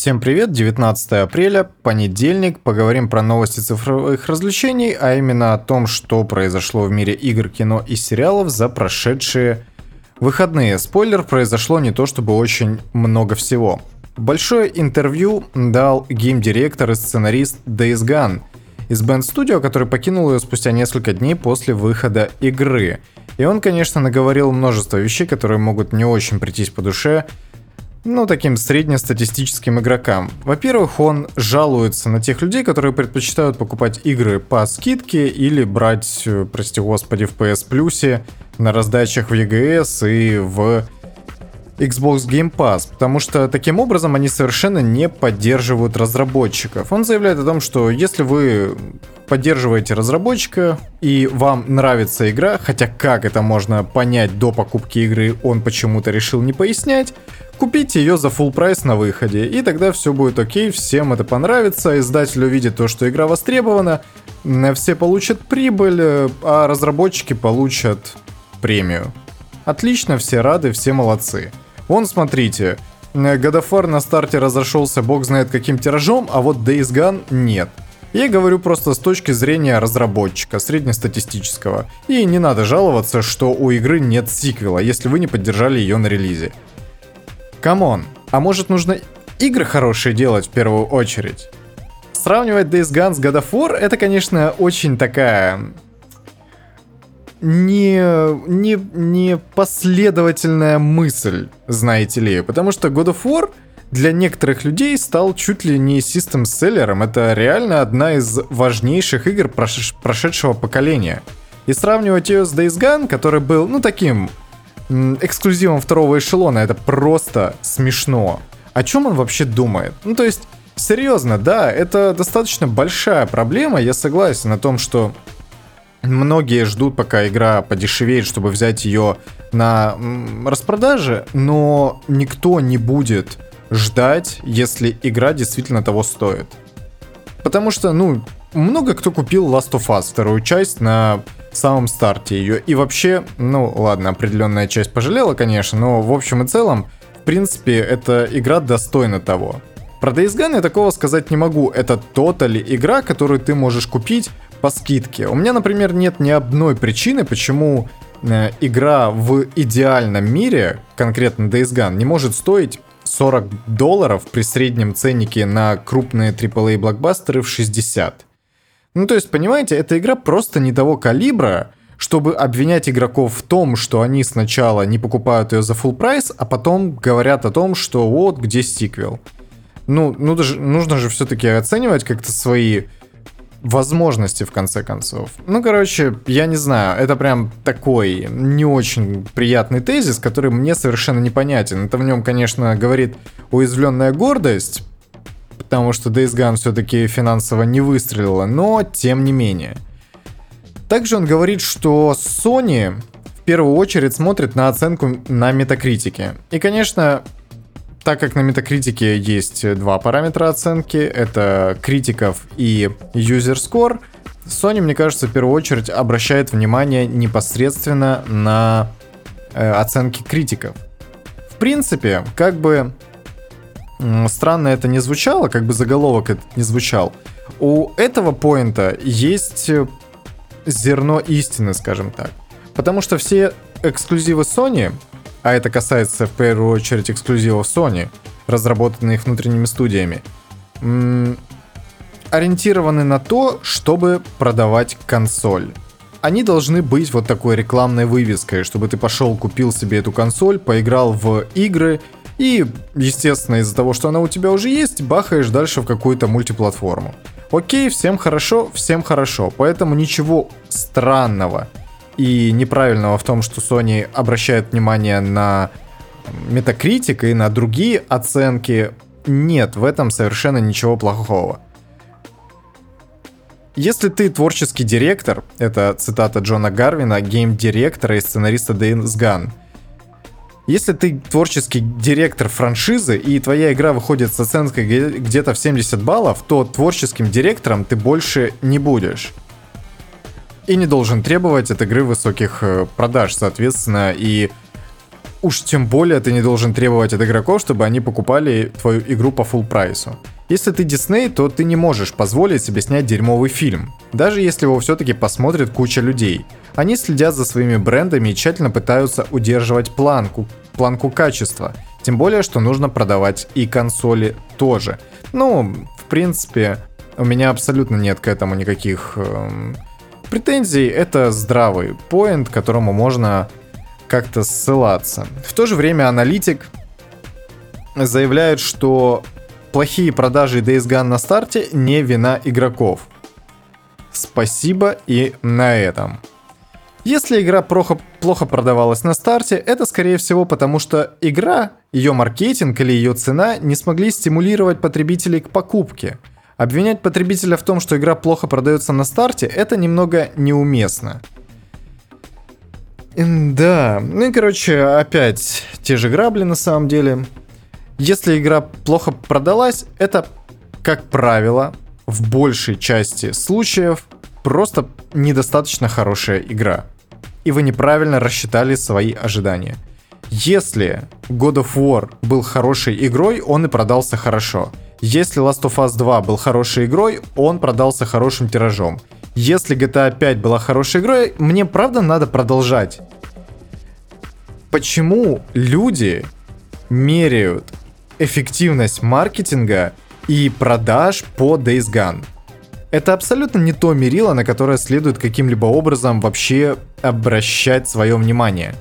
Всем привет, 19 апреля, понедельник, поговорим про новости цифровых развлечений, а именно о том, что произошло в мире игр, кино и сериалов за прошедшие выходные. Спойлер, произошло не то чтобы очень много всего. Большое интервью дал гейм-директор и сценарист Days Gone из Band Studio, который покинул ее спустя несколько дней после выхода игры. И он, конечно, наговорил множество вещей, которые могут не очень прийтись по душе, ну, таким среднестатистическим игрокам. Во-первых, он жалуется на тех людей, которые предпочитают покупать игры по скидке или брать, э, прости господи, в PS Plus на раздачах в EGS и в Xbox Game Pass, потому что таким образом они совершенно не поддерживают разработчиков. Он заявляет о том, что если вы поддерживаете разработчика и вам нравится игра, хотя как это можно понять до покупки игры, он почему-то решил не пояснять, купите ее за full прайс на выходе, и тогда все будет окей, всем это понравится, издатель увидит то, что игра востребована, все получат прибыль, а разработчики получат премию. Отлично, все рады, все молодцы. Вон, смотрите, God of War на старте разошелся бог знает каким тиражом, а вот Days Gone нет. Я говорю просто с точки зрения разработчика, среднестатистического. И не надо жаловаться, что у игры нет сиквела, если вы не поддержали ее на релизе. Come on, а может нужно игры хорошие делать в первую очередь? Сравнивать Days Gone с God of War это, конечно, очень такая не, не, не последовательная мысль, знаете ли. Потому что God of War для некоторых людей стал чуть ли не систем-селлером. Это реально одна из важнейших игр прош прошедшего поколения. И сравнивать ее с Days Gone, который был, ну, таким эксклюзивом второго эшелона, это просто смешно. О чем он вообще думает? Ну, то есть, серьезно, да, это достаточно большая проблема, я согласен о том, что Многие ждут, пока игра подешевеет, чтобы взять ее на распродаже, но никто не будет ждать, если игра действительно того стоит. Потому что, ну, много кто купил Last of Us, вторую часть, на самом старте ее. И вообще, ну, ладно, определенная часть пожалела, конечно, но в общем и целом, в принципе, эта игра достойна того. Про Days Gone я такого сказать не могу. Это тотали игра, которую ты можешь купить по скидке. У меня, например, нет ни одной причины, почему э, игра в идеальном мире, конкретно Days Gone, не может стоить 40 долларов при среднем ценнике на крупные AAA блокбастеры в 60. Ну, то есть, понимаете, эта игра просто не того калибра, чтобы обвинять игроков в том, что они сначала не покупают ее за full прайс, а потом говорят о том, что вот где сиквел. Ну, ну даже, нужно же все-таки оценивать как-то свои возможности, в конце концов. Ну, короче, я не знаю, это прям такой не очень приятный тезис, который мне совершенно непонятен. Это в нем, конечно, говорит уязвленная гордость, потому что Days Gone все-таки финансово не выстрелила, но тем не менее. Также он говорит, что Sony в первую очередь смотрит на оценку на метакритике. И, конечно, так как на метакритике есть два параметра оценки, это критиков и user score, Sony, мне кажется, в первую очередь обращает внимание непосредственно на э, оценки критиков. В принципе, как бы странно это не звучало, как бы заголовок этот не звучал, у этого поинта есть зерно истины, скажем так. Потому что все эксклюзивы Sony а это касается в первую очередь эксклюзивов Sony, разработанных внутренними студиями, ориентированы на то, чтобы продавать консоль. Они должны быть вот такой рекламной вывеской, чтобы ты пошел, купил себе эту консоль, поиграл в игры и, естественно, из-за того, что она у тебя уже есть, бахаешь дальше в какую-то мультиплатформу. Окей, всем хорошо, всем хорошо, поэтому ничего странного и неправильного в том, что Sony обращает внимание на Metacritic и на другие оценки, нет в этом совершенно ничего плохого. Если ты творческий директор, это цитата Джона Гарвина, гейм-директора и сценариста Days Gone, если ты творческий директор франшизы и твоя игра выходит с оценкой где-то в 70 баллов, то творческим директором ты больше не будешь и не должен требовать от игры высоких э, продаж, соответственно, и уж тем более ты не должен требовать от игроков, чтобы они покупали твою игру по full прайсу. Если ты Дисней, то ты не можешь позволить себе снять дерьмовый фильм, даже если его все-таки посмотрит куча людей. Они следят за своими брендами и тщательно пытаются удерживать планку, планку качества. Тем более, что нужно продавать и консоли тоже. Ну, в принципе, у меня абсолютно нет к этому никаких эм, претензий. Это здравый поинт, к которому можно как-то ссылаться. В то же время аналитик заявляет, что плохие продажи Days Gone на старте не вина игроков. Спасибо и на этом. Если игра плохо, плохо продавалась на старте, это скорее всего потому, что игра, ее маркетинг или ее цена не смогли стимулировать потребителей к покупке. Обвинять потребителя в том, что игра плохо продается на старте, это немного неуместно. Да, ну и короче, опять те же грабли на самом деле. Если игра плохо продалась, это, как правило, в большей части случаев просто недостаточно хорошая игра. И вы неправильно рассчитали свои ожидания. Если God of War был хорошей игрой, он и продался хорошо. Если Last of Us 2 был хорошей игрой, он продался хорошим тиражом. Если GTA 5 была хорошей игрой, мне правда надо продолжать. Почему люди меряют эффективность маркетинга и продаж по Days Gone. Это абсолютно не то мерило, на которое следует каким-либо образом вообще обращать свое внимание.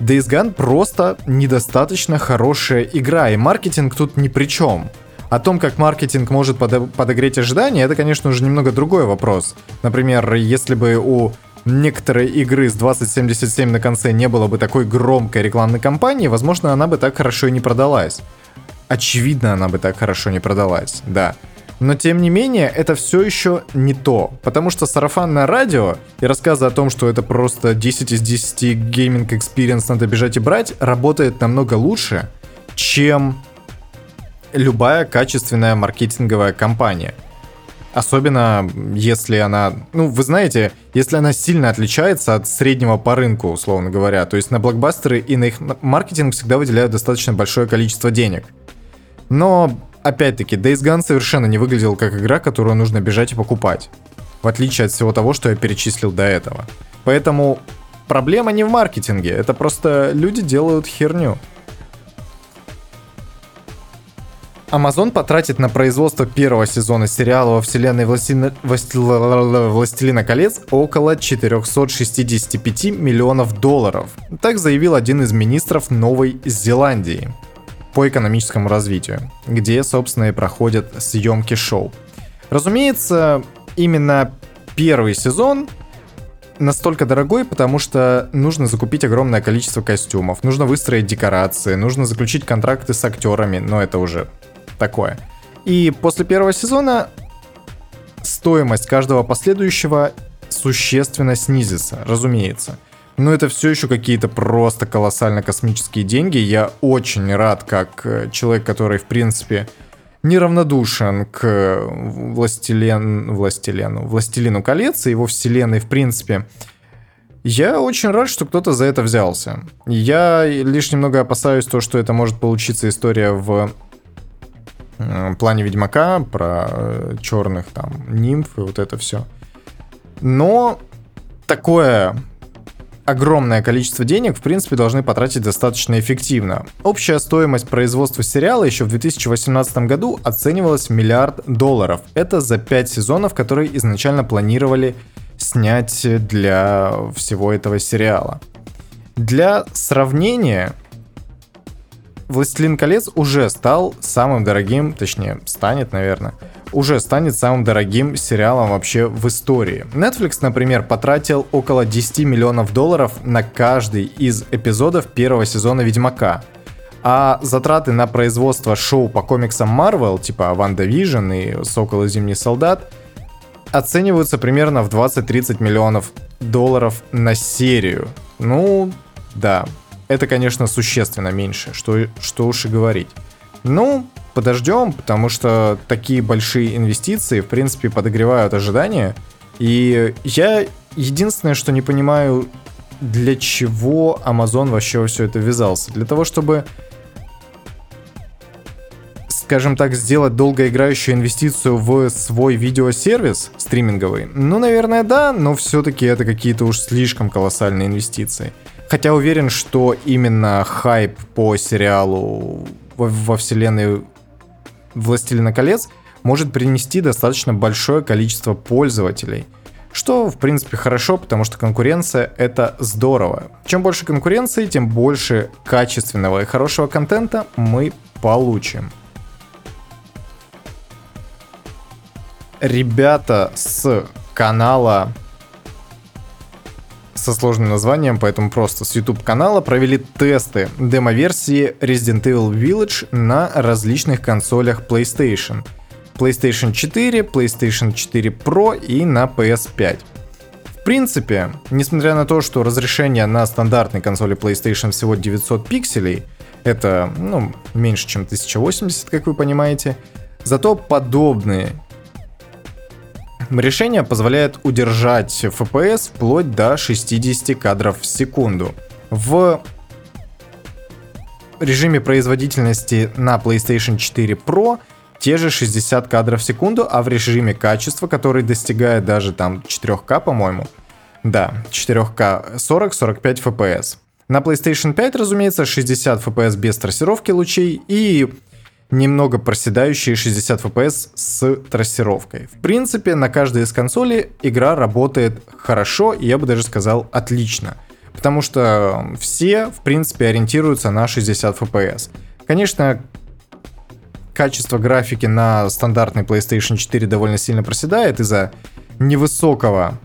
Days Gone просто недостаточно хорошая игра, и маркетинг тут ни при чем. О том, как маркетинг может подогреть ожидания, это, конечно, уже немного другой вопрос. Например, если бы у некоторой игры с 2077 на конце не было бы такой громкой рекламной кампании, возможно, она бы так хорошо и не продалась. Очевидно, она бы так хорошо не продалась, да. Но тем не менее, это все еще не то. Потому что сарафанное радио и рассказы о том, что это просто 10 из 10 gaming experience надо бежать и брать, работает намного лучше, чем любая качественная маркетинговая кампания. Особенно если она, ну, вы знаете, если она сильно отличается от среднего по рынку, условно говоря. То есть на блокбастеры и на их маркетинг всегда выделяют достаточно большое количество денег. Но, опять-таки, Days Gone совершенно не выглядел как игра, которую нужно бежать и покупать. В отличие от всего того, что я перечислил до этого. Поэтому проблема не в маркетинге, это просто люди делают херню. Amazon потратит на производство первого сезона сериала во вселенной Властелина, Властелина колец около 465 миллионов долларов. Так заявил один из министров Новой Зеландии по экономическому развитию, где, собственно, и проходят съемки шоу. Разумеется, именно первый сезон настолько дорогой, потому что нужно закупить огромное количество костюмов, нужно выстроить декорации, нужно заключить контракты с актерами, но это уже такое. И после первого сезона стоимость каждого последующего существенно снизится, разумеется. Но это все еще какие-то просто колоссально космические деньги. Я очень рад, как э, человек, который, в принципе, неравнодушен к Властелен... Властелену, Властелину колец и его вселенной, в принципе. Я очень рад, что кто-то за это взялся. Я лишь немного опасаюсь то, что это может получиться история в Э, плане Ведьмака, про э, черных там нимф и вот это все. Но такое огромное количество денег, в принципе, должны потратить достаточно эффективно. Общая стоимость производства сериала еще в 2018 году оценивалась в миллиард долларов. Это за 5 сезонов, которые изначально планировали снять для всего этого сериала. Для сравнения, «Властелин колец» уже стал самым дорогим, точнее, станет, наверное, уже станет самым дорогим сериалом вообще в истории. Netflix, например, потратил около 10 миллионов долларов на каждый из эпизодов первого сезона «Ведьмака». А затраты на производство шоу по комиксам Marvel, типа «WandaVision» и «Сокол и Зимний солдат», оцениваются примерно в 20-30 миллионов долларов на серию. Ну, да, это, конечно, существенно меньше, что, что уж и говорить. Ну, подождем, потому что такие большие инвестиции, в принципе, подогревают ожидания. И я единственное, что не понимаю, для чего Amazon вообще во все это ввязался? Для того, чтобы скажем так, сделать долгоиграющую инвестицию в свой видеосервис стриминговый? Ну, наверное, да, но все-таки это какие-то уж слишком колоссальные инвестиции. Хотя уверен, что именно хайп по сериалу во, во вселенной «Властелина колец» может принести достаточно большое количество пользователей. Что, в принципе, хорошо, потому что конкуренция — это здорово. Чем больше конкуренции, тем больше качественного и хорошего контента мы получим. ребята с канала со сложным названием, поэтому просто с YouTube канала провели тесты демо-версии Resident Evil Village на различных консолях PlayStation. PlayStation 4, PlayStation 4 Pro и на PS5. В принципе, несмотря на то, что разрешение на стандартной консоли PlayStation всего 900 пикселей, это, ну, меньше, чем 1080, как вы понимаете, зато подобные Решение позволяет удержать FPS вплоть до 60 кадров в секунду. В режиме производительности на PlayStation 4 Pro те же 60 кадров в секунду, а в режиме качества, который достигает даже там 4К, по-моему, да, 4К 40-45 FPS. На PlayStation 5, разумеется, 60 FPS без трассировки лучей и немного проседающие 60 FPS с трассировкой. В принципе, на каждой из консолей игра работает хорошо, и я бы даже сказал отлично. Потому что все, в принципе, ориентируются на 60 FPS. Конечно, качество графики на стандартной PlayStation 4 довольно сильно проседает из-за невысокого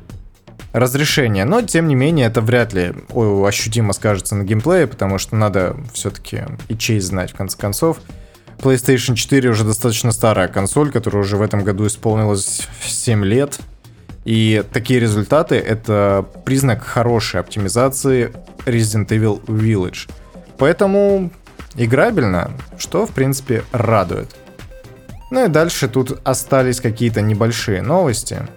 разрешения, но тем не менее это вряд ли ощутимо скажется на геймплее, потому что надо все-таки и честь знать в конце концов. PlayStation 4 уже достаточно старая консоль, которая уже в этом году исполнилась 7 лет. И такие результаты — это признак хорошей оптимизации Resident Evil Village. Поэтому играбельно, что, в принципе, радует. Ну и дальше тут остались какие-то небольшие новости.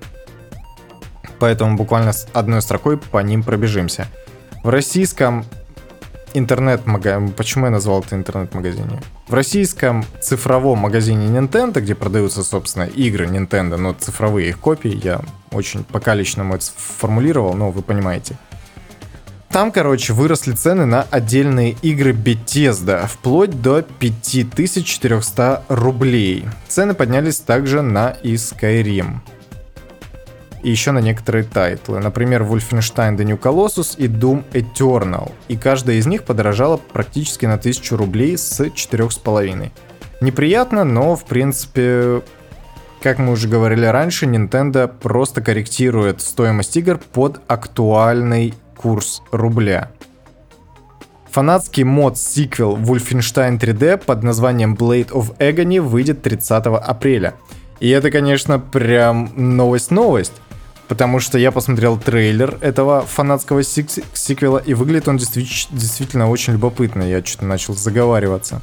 Поэтому буквально одной строкой по ним пробежимся. В российском интернет-магазине. Почему я назвал это интернет-магазине? В российском цифровом магазине Nintendo, где продаются, собственно, игры Nintendo, но цифровые их копии, я очень пока-личному это формулировал, но вы понимаете. Там, короче, выросли цены на отдельные игры Bethesda, вплоть до 5400 рублей. Цены поднялись также на и Skyrim и еще на некоторые тайтлы. Например, Wolfenstein The New Colossus и Doom Eternal. И каждая из них подорожала практически на 1000 рублей с 4,5. Неприятно, но в принципе как мы уже говорили раньше, Nintendo просто корректирует стоимость игр под актуальный курс рубля. Фанатский мод-сиквел Wolfenstein 3D под названием Blade of Agony выйдет 30 апреля. И это, конечно, прям новость-новость. Потому что я посмотрел трейлер этого фанатского сик- сиквела, и выглядит он действи- действительно очень любопытно. Я что-то начал заговариваться.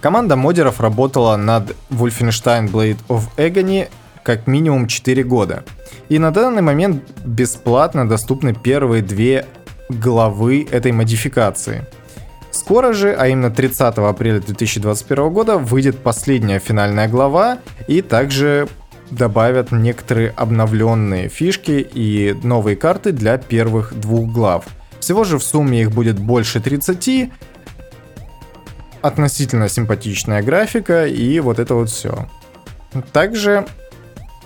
Команда модеров работала над Wolfenstein Blade of Agony как минимум 4 года. И на данный момент бесплатно доступны первые две главы этой модификации. Скоро же, а именно 30 апреля 2021 года, выйдет последняя финальная глава и также добавят некоторые обновленные фишки и новые карты для первых двух глав. Всего же в сумме их будет больше 30, относительно симпатичная графика и вот это вот все. Также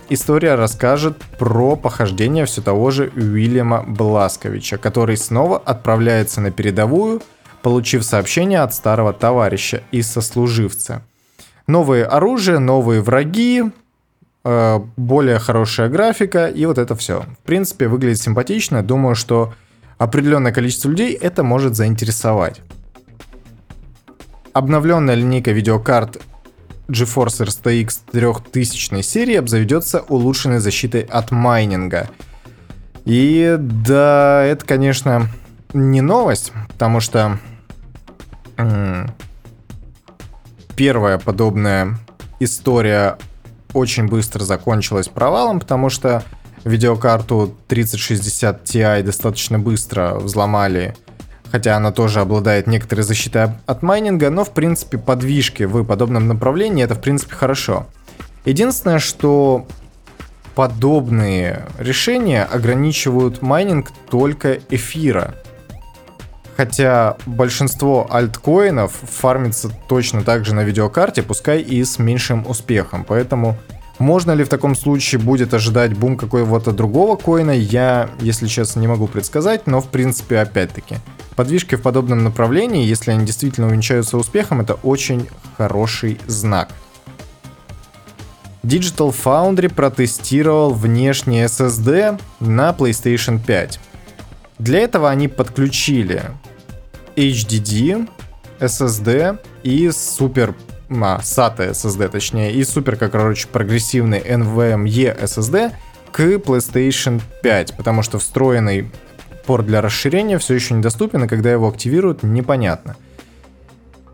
история расскажет про похождение все того же Уильяма Бласковича, который снова отправляется на передовую, получив сообщение от старого товарища и сослуживца. Новые оружия, новые враги, более хорошая графика и вот это все. В принципе, выглядит симпатично. Думаю, что определенное количество людей это может заинтересовать. Обновленная линейка видеокарт GeForce RTX 3000 серии обзаведется улучшенной защитой от майнинга. И да, это, конечно, не новость, потому что первая подобная история очень быстро закончилась провалом, потому что видеокарту 3060 Ti достаточно быстро взломали, хотя она тоже обладает некоторой защитой от майнинга, но в принципе подвижки в подобном направлении это в принципе хорошо. Единственное, что подобные решения ограничивают майнинг только эфира. Хотя большинство альткоинов фармится точно так же на видеокарте, пускай и с меньшим успехом. Поэтому можно ли в таком случае будет ожидать бум какого-то другого коина, я, если честно, не могу предсказать, но в принципе, опять-таки, подвижки в подобном направлении, если они действительно увенчаются успехом, это очень хороший знак. Digital Foundry протестировал внешний SSD на PlayStation 5. Для этого они подключили HDD, SSD и супер а, SATA SSD, точнее, и супер, как короче, прогрессивный NVMe SSD к PlayStation 5, потому что встроенный порт для расширения все еще недоступен, и когда его активируют, непонятно.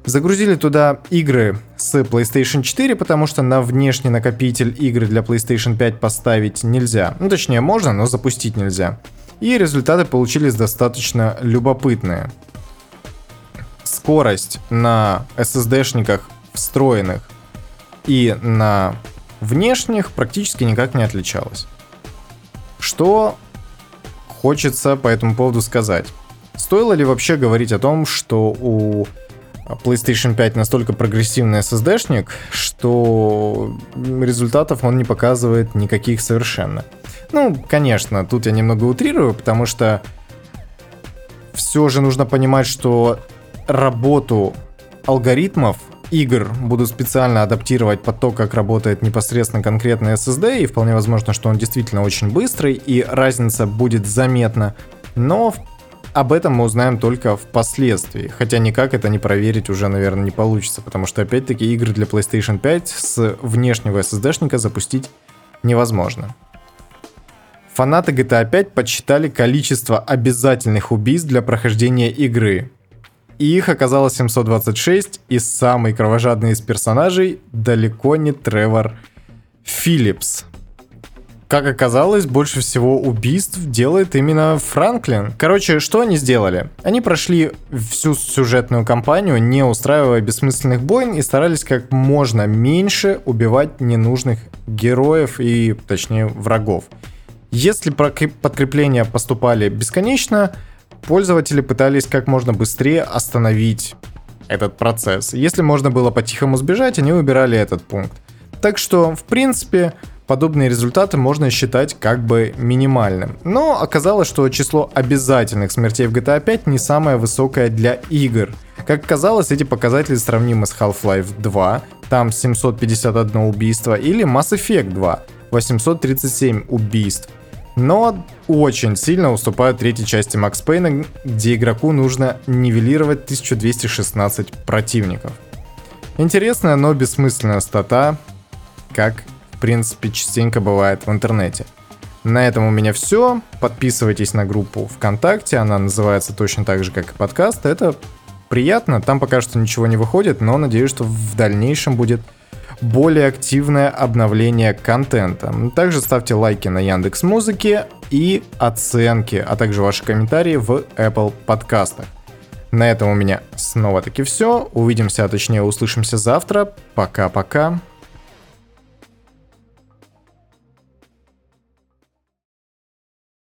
Загрузили туда игры с PlayStation 4, потому что на внешний накопитель игры для PlayStation 5 поставить нельзя. Ну, точнее, можно, но запустить нельзя. И результаты получились достаточно любопытные. Скорость на SSD-шниках встроенных и на внешних практически никак не отличалась. Что хочется по этому поводу сказать? Стоило ли вообще говорить о том, что у PlayStation 5 настолько прогрессивный SSD-шник, что результатов он не показывает никаких совершенно. Ну, конечно, тут я немного утрирую, потому что все же нужно понимать, что работу алгоритмов игр будут специально адаптировать под то, как работает непосредственно конкретный SSD, и вполне возможно, что он действительно очень быстрый, и разница будет заметна. Но об этом мы узнаем только впоследствии, хотя никак это не проверить уже, наверное, не получится, потому что, опять-таки, игры для PlayStation 5 с внешнего SSD-шника запустить невозможно. Фанаты GTA 5 подсчитали количество обязательных убийств для прохождения игры. И их оказалось 726, и самый кровожадный из персонажей далеко не Тревор Филлипс. Как оказалось, больше всего убийств делает именно Франклин. Короче, что они сделали? Они прошли всю сюжетную кампанию, не устраивая бессмысленных бойн, и старались как можно меньше убивать ненужных героев и, точнее, врагов. Если подкрепления поступали бесконечно, пользователи пытались как можно быстрее остановить этот процесс. Если можно было по-тихому сбежать, они выбирали этот пункт. Так что, в принципе, подобные результаты можно считать как бы минимальным. Но оказалось, что число обязательных смертей в GTA 5 не самое высокое для игр. Как оказалось, эти показатели сравнимы с Half-Life 2, там 751 убийство, или Mass Effect 2, 837 убийств. Но очень сильно уступают третьей части Макс Пейна, где игроку нужно нивелировать 1216 противников. Интересная, но бессмысленная стата, как принципе, частенько бывает в интернете. На этом у меня все. Подписывайтесь на группу ВКонтакте, она называется точно так же, как и подкаст. Это приятно, там пока что ничего не выходит, но надеюсь, что в дальнейшем будет более активное обновление контента. Также ставьте лайки на Яндекс Музыке и оценки, а также ваши комментарии в Apple подкастах. На этом у меня снова таки все. Увидимся, а точнее услышимся завтра. Пока-пока.